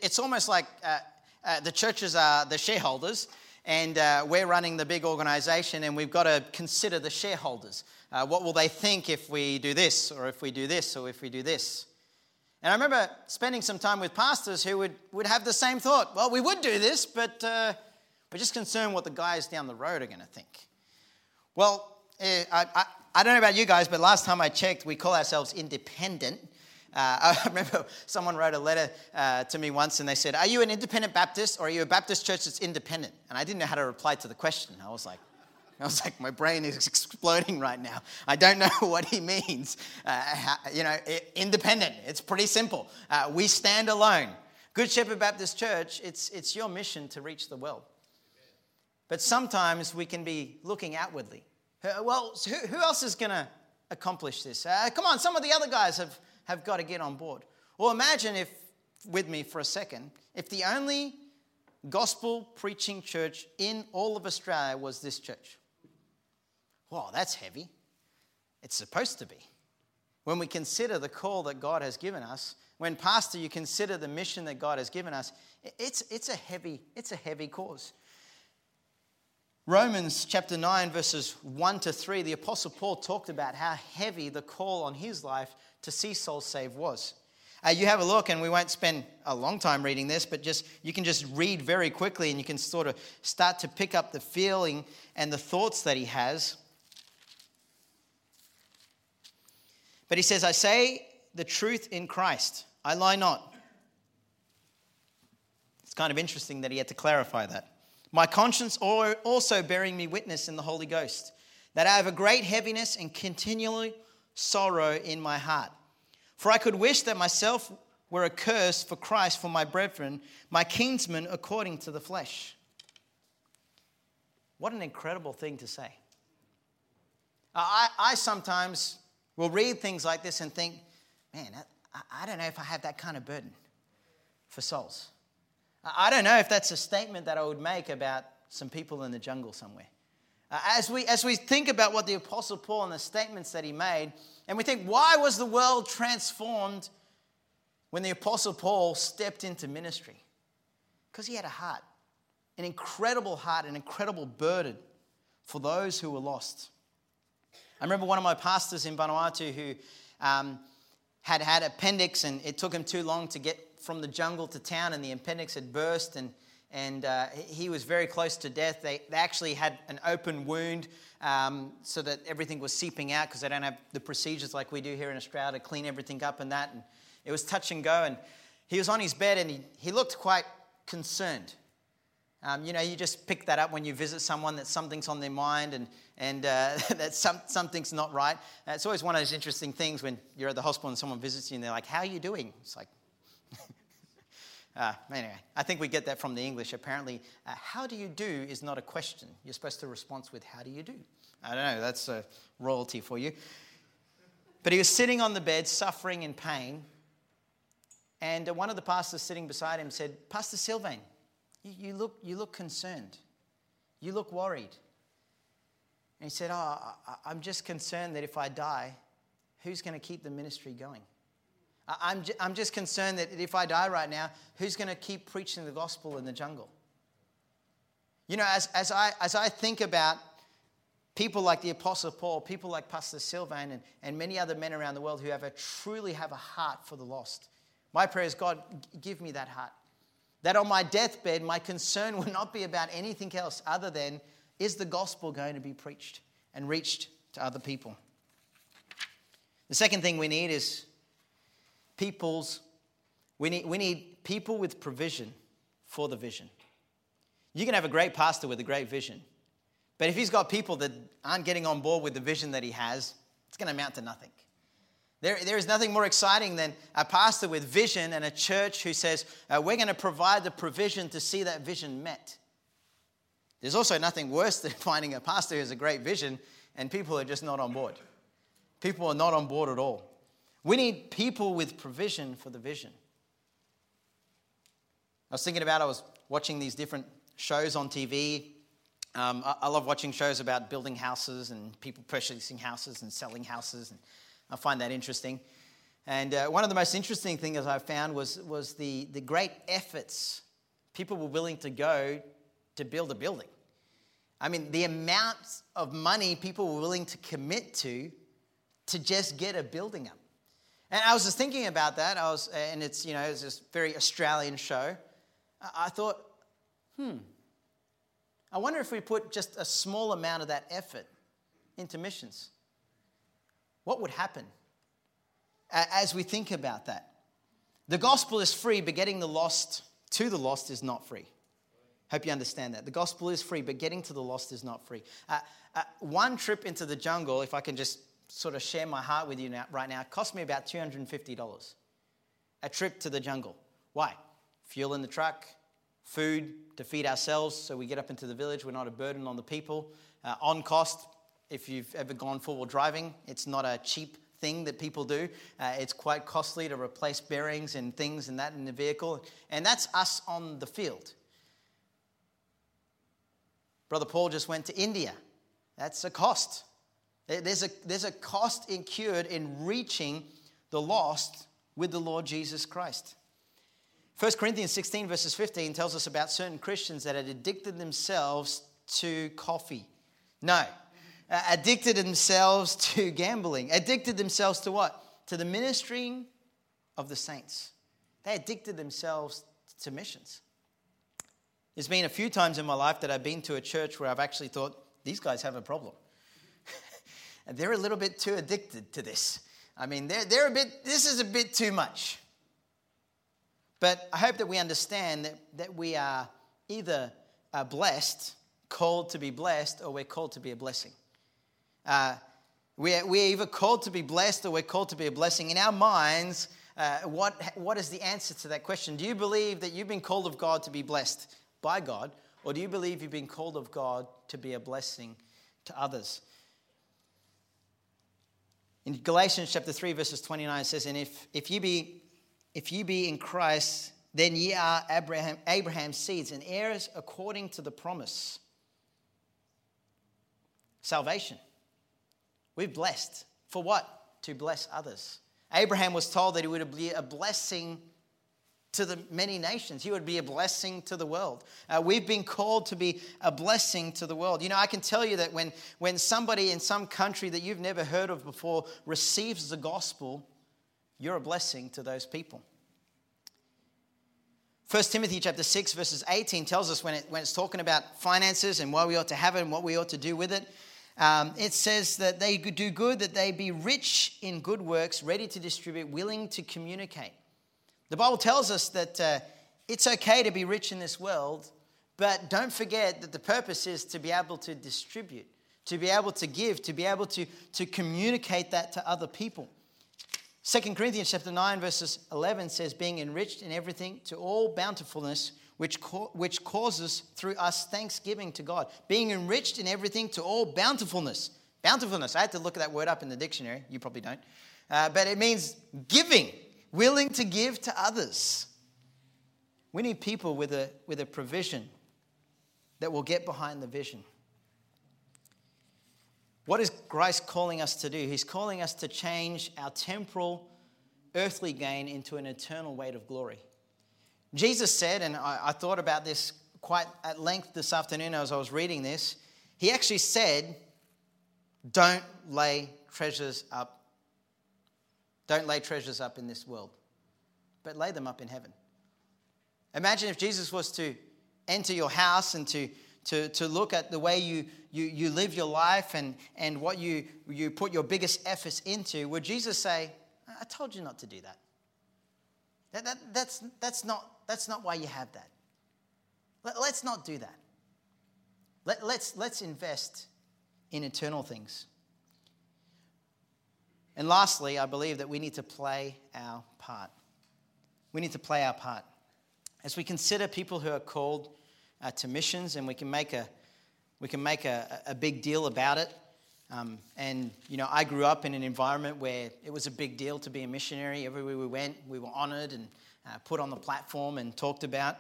it's almost like uh, uh, the churches are the shareholders and uh, we're running the big organization and we've got to consider the shareholders. Uh, what will they think if we do this or if we do this or if we do this? And I remember spending some time with pastors who would, would have the same thought. Well, we would do this, but uh, we're just concerned what the guys down the road are going to think. Well, eh, I, I, I don't know about you guys, but last time I checked, we call ourselves independent. Uh, I remember someone wrote a letter uh, to me once and they said, Are you an independent Baptist or are you a Baptist church that's independent? And I didn't know how to reply to the question. I was like, I was like, my brain is exploding right now. I don't know what he means. Uh, you know, independent, it's pretty simple. Uh, we stand alone. Good Shepherd Baptist Church, it's, it's your mission to reach the world. But sometimes we can be looking outwardly. Well, who, who else is going to accomplish this? Uh, come on, some of the other guys have have got to get on board. Well, imagine if, with me for a second, if the only gospel preaching church in all of Australia was this church. Wow, that's heavy. It's supposed to be. When we consider the call that God has given us, when pastor you consider the mission that God has given us, it's, it's a heavy it's a heavy cause. Romans chapter 9 verses 1 to 3 the apostle Paul talked about how heavy the call on his life to see souls saved was. Uh, you have a look, and we won't spend a long time reading this, but just you can just read very quickly, and you can sort of start to pick up the feeling and the thoughts that he has. But he says, "I say the truth in Christ; I lie not." It's kind of interesting that he had to clarify that. My conscience also bearing me witness in the Holy Ghost that I have a great heaviness and continually sorrow in my heart. For I could wish that myself were accursed for Christ for my brethren, my kinsmen according to the flesh. What an incredible thing to say. I, I sometimes will read things like this and think, man, I, I don't know if I have that kind of burden for souls. I don't know if that's a statement that I would make about some people in the jungle somewhere. Uh, as, we, as we think about what the Apostle Paul and the statements that he made, and we think, why was the world transformed when the Apostle Paul stepped into ministry? Because he had a heart, an incredible heart, an incredible burden for those who were lost. I remember one of my pastors in Vanuatu who um, had had appendix, and it took him too long to get from the jungle to town, and the appendix had burst, and and uh, he was very close to death. They, they actually had an open wound um, so that everything was seeping out because they don't have the procedures like we do here in Australia to clean everything up and that. And it was touch and go. And he was on his bed and he, he looked quite concerned. Um, you know, you just pick that up when you visit someone that something's on their mind and, and uh, that some, something's not right. Uh, it's always one of those interesting things when you're at the hospital and someone visits you and they're like, How are you doing? It's like, uh, anyway, I think we get that from the English. Apparently, uh, how do you do is not a question. You're supposed to respond with, How do you do? I don't know, that's a royalty for you. But he was sitting on the bed, suffering in pain. And one of the pastors sitting beside him said, Pastor Sylvain, you, you, look, you look concerned. You look worried. And he said, Oh, I, I'm just concerned that if I die, who's going to keep the ministry going? I'm, I'm just concerned that if I die right now, who's going to keep preaching the gospel in the jungle? You know, as, as, I, as I think about people like the Apostle Paul, people like Pastor Sylvain, and, and many other men around the world who have a, truly have a heart for the lost, my prayer is, God, give me that heart. That on my deathbed, my concern will not be about anything else other than is the gospel going to be preached and reached to other people? The second thing we need is people's, we need, we need people with provision for the vision. You can have a great pastor with a great vision, but if he's got people that aren't getting on board with the vision that he has, it's going to amount to nothing. There, there is nothing more exciting than a pastor with vision and a church who says, uh, We're going to provide the provision to see that vision met. There's also nothing worse than finding a pastor who has a great vision and people are just not on board. People are not on board at all. We need people with provision for the vision. I was thinking about, I was watching these different shows on TV. Um, I, I, love watching shows about building houses and people purchasing houses and selling houses. And I find that interesting. And uh, one of the most interesting things I found was, was the, the great efforts people were willing to go to build a building. I mean, the amount of money people were willing to commit to to just get a building up. And I was just thinking about that. I was, and it's, you know, it's this very Australian show. I thought, hmm, I wonder if we put just a small amount of that effort into missions what would happen as we think about that? The gospel is free, but getting the lost to the lost is not free. Hope you understand that. The gospel is free, but getting to the lost is not free. Uh, uh, one trip into the jungle, if I can just sort of share my heart with you now, right now, cost me about $250. A trip to the jungle. Why? Fuel in the truck, food to feed ourselves so we get up into the village. We're not a burden on the people. Uh, on cost, if you've ever gone four wheel driving, it's not a cheap thing that people do. Uh, it's quite costly to replace bearings and things and that in the vehicle. And that's us on the field. Brother Paul just went to India. That's a cost. There's a, there's a cost incurred in reaching the lost with the Lord Jesus Christ. 1 Corinthians 16, verses 15, tells us about certain Christians that had addicted themselves to coffee. No, addicted themselves to gambling, addicted themselves to what? To the ministering of the saints. They addicted themselves to missions. There's been a few times in my life that I've been to a church where I've actually thought, these guys have a problem. and they're a little bit too addicted to this. I mean, they're, they're a bit, this is a bit too much. But I hope that we understand that, that we are either uh, blessed, called to be blessed, or we're called to be a blessing. Uh, we're, we're either called to be blessed or we're called to be a blessing. In our minds, uh, what, what is the answer to that question? Do you believe that you've been called of God to be blessed by God, or do you believe you've been called of God to be a blessing to others? In Galatians chapter 3, verses 29, it says, And if, if, you, be, if you be in Christ, then ye are Abraham, Abraham's seeds and heirs according to the promise. Salvation. We're blessed. For what? To bless others. Abraham was told that he would be a blessing to the many nations. He would be a blessing to the world. Uh, we've been called to be a blessing to the world. You know, I can tell you that when, when somebody in some country that you've never heard of before receives the gospel, you're a blessing to those people. 1 Timothy chapter 6, verses 18 tells us when, it, when it's talking about finances and why we ought to have it and what we ought to do with it. Um, it says that they could do good, that they be rich in good works, ready to distribute, willing to communicate. The Bible tells us that uh, it's okay to be rich in this world, but don't forget that the purpose is to be able to distribute, to be able to give, to be able to, to communicate that to other people. 2 Corinthians chapter 9 verses 11 says being enriched in everything to all bountifulness which, co- which causes through us thanksgiving to God. Being enriched in everything to all bountifulness. Bountifulness. I had to look at that word up in the dictionary. You probably don't. Uh, but it means giving, willing to give to others. We need people with a, with a provision that will get behind the vision. What is Christ calling us to do? He's calling us to change our temporal, earthly gain into an eternal weight of glory. Jesus said, and I, I thought about this quite at length this afternoon as I was reading this, he actually said, Don't lay treasures up. Don't lay treasures up in this world, but lay them up in heaven. Imagine if Jesus was to enter your house and to, to, to look at the way you, you, you live your life and, and what you, you put your biggest efforts into. Would Jesus say, I told you not to do that? that, that that's, that's not that's not why you have that. Let, us not do that. Let, let's, let's invest in eternal things. And lastly, I believe that we need to play our part. We need to play our part. As we consider people who are called uh, to missions, and we can make a, we can make a, a big deal about it. Um, and, you know, I grew up in an environment where it was a big deal to be a missionary. Everywhere we went, we were honored and uh, put on the platform and talked about.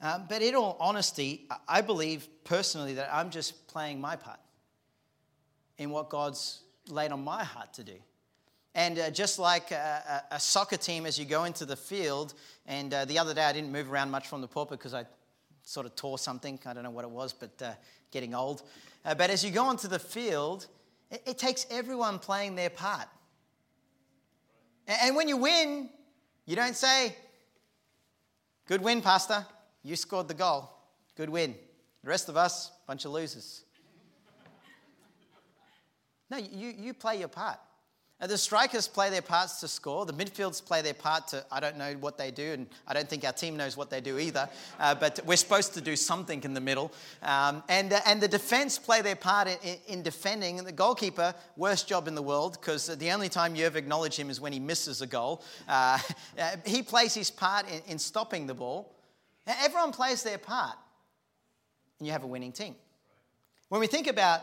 Uh, but in all honesty, I believe personally that I'm just playing my part in what God's laid on my heart to do. And uh, just like a, a, soccer team, as you go into the field, and uh, the other day I didn't move around much from the pulpit because I sort of tore something. I don't know what it was, but uh, getting old. Uh, but as you go onto the field, it, it takes everyone playing their part. And, and when you win, you don't say, Good win, Pastor. You scored the goal. Good win. The rest of us, bunch of losers. No, you, you play your part. The strikers play their parts to score. The midfields play their part to, I don't know what they do, and I don't think our team knows what they do either, uh, but we're supposed to do something in the middle. Um, and, uh, and the defense play their part in, in, defending. And the goalkeeper, worst job in the world, because the only time you ever acknowledge him is when he misses a goal. Uh, uh, he plays his part in, in stopping the ball. Everyone plays their part, and you have a winning team. When we think about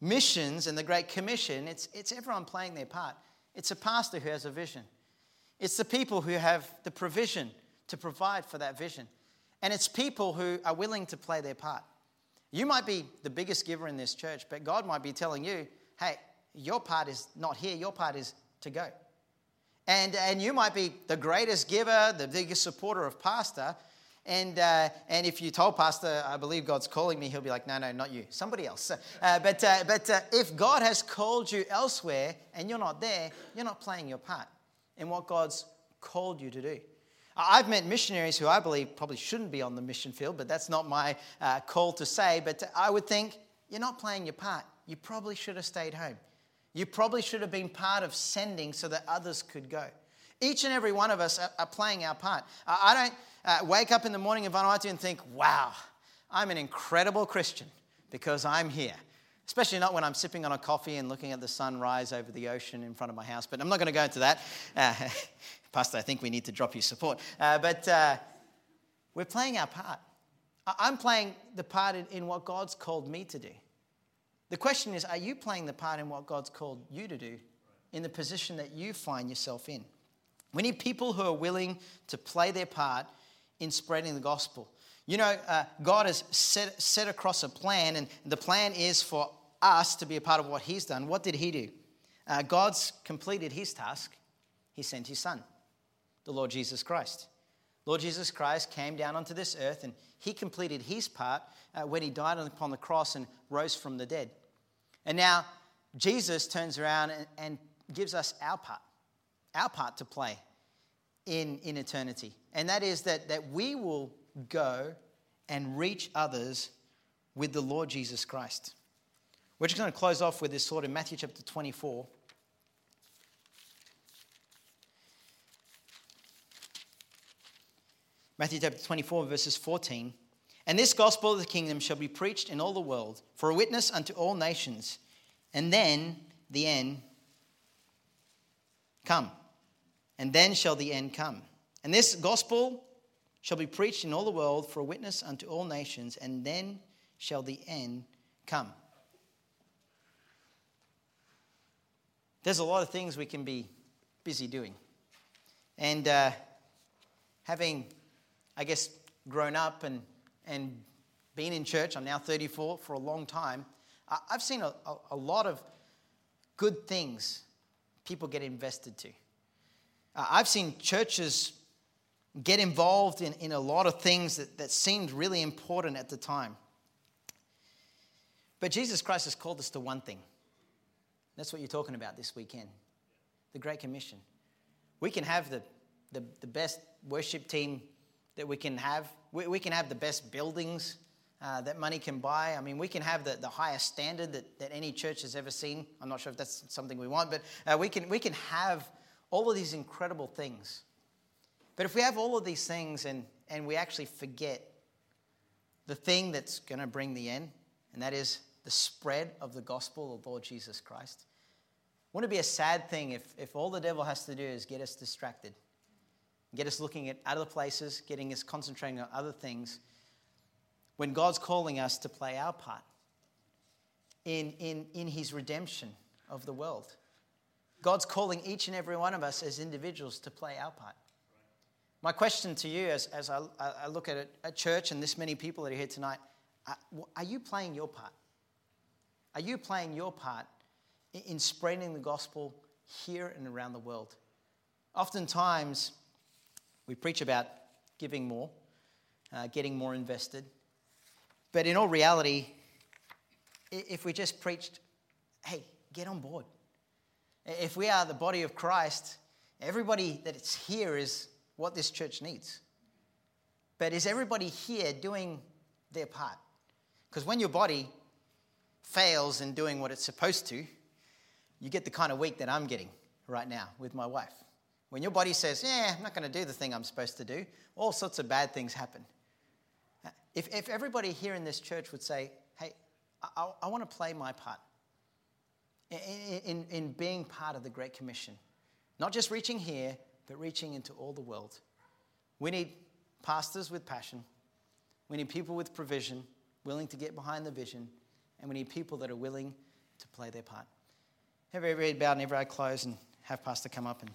missions and the Great Commission, it's, it's everyone playing their part. It's a pastor who has a vision, it's the people who have the provision to provide for that vision. And it's people who are willing to play their part. You might be the biggest giver in this church, but God might be telling you, hey, your part is not here, your part is to go. And, and you might be the greatest giver, the biggest supporter of pastor, and, uh, and if you told Pastor, I believe God's calling me, he'll be like, no, no, not you, somebody else. Uh, but uh, but uh, if God has called you elsewhere and you're not there, you're not playing your part in what God's called you to do. I've met missionaries who I believe probably shouldn't be on the mission field, but that's not my uh, call to say. But I would think, you're not playing your part. You probably should have stayed home. You probably should have been part of sending so that others could go. Each and every one of us are, are playing our part. I don't uh, wake up in the morning in Vanuatu and think, wow, I'm an incredible Christian because I'm here. Especially not when I'm sipping on a coffee and looking at the sun rise over the ocean in front of my house. But I'm not going to go into that. Uh, Pastor, I think we need to drop your support. Uh, but uh, we're playing our part. I'm playing the part in, in what God's called me to do. The question is, are you playing the part in what God's called you to do in the position that you find yourself in? We need people who are willing to play their part in spreading the gospel. You know, uh, God has set, set across a plan, and the plan is for us to be a part of what He's done. What did He do? Uh, God's completed His task. He sent His Son, the Lord Jesus Christ. Lord Jesus Christ came down onto this earth and He completed His part uh, when He died upon the cross and rose from the dead. And now Jesus turns around and, and gives us our part, our part to play in, in eternity. And that is that, that we will go and reach others with the Lord Jesus Christ. We're just going to close off with this thought in Matthew chapter 24. Matthew chapter 24, verses 14. And this gospel of the kingdom shall be preached in all the world for a witness unto all nations, and then the end come. And then shall the end come. And this gospel shall be preached in all the world for a witness unto all nations, and then shall the end come. There's a lot of things we can be busy doing. And uh, having, I guess, grown up and and been in church, I'm now 34 for a long time, I've seen a, a, a lot of good things people get invested to. I've seen churches get involved in, in a lot of things that, that seemed really important at the time. But Jesus Christ has called us to one thing. That's what you're talking about this weekend the Great Commission. We can have the, the, the best worship team that we can have. We, we can have the best buildings uh, that money can buy. I mean, we can have the, the highest standard that, that any church has ever seen. I'm not sure if that's something we want, but uh, we, can, we can have all of these incredible things. But if we have all of these things and, and we actually forget the thing that's going to bring the end, and that is the spread of the gospel of Lord Jesus Christ, wouldn't it be a sad thing if, if all the devil has to do is get us distracted? get us looking at other places, getting us concentrating on other things, when God's calling us to play our part in, in, in His redemption of the world. God's calling each and every one of us as individuals to play our part. My question to you as, as I, I look at a, church and this many people that are here tonight are you playing your part? Are you playing your part in spreading the gospel here and around the world? Oftentimes, we preach about giving more, uh, getting more invested. But in all reality, if we just preached, hey, get on board. If we are the body of Christ, everybody that is here is what this church needs. But is everybody here doing their part? Because when your body fails in doing what it's supposed to, you get the kind of week that I'm getting right now with my wife. When your body says, yeah, I'm not going to do the thing I'm supposed to do, all sorts of bad things happen. If, if everybody here in this church would say, hey, I, I want to play my part in, in, in being part of the Great Commission, not just reaching here, but reaching into all the world. We need pastors with passion. We need people with provision, willing to get behind the vision. And we need people that are willing to play their part. Have every head bowed and every eye closed and have Pastor come up and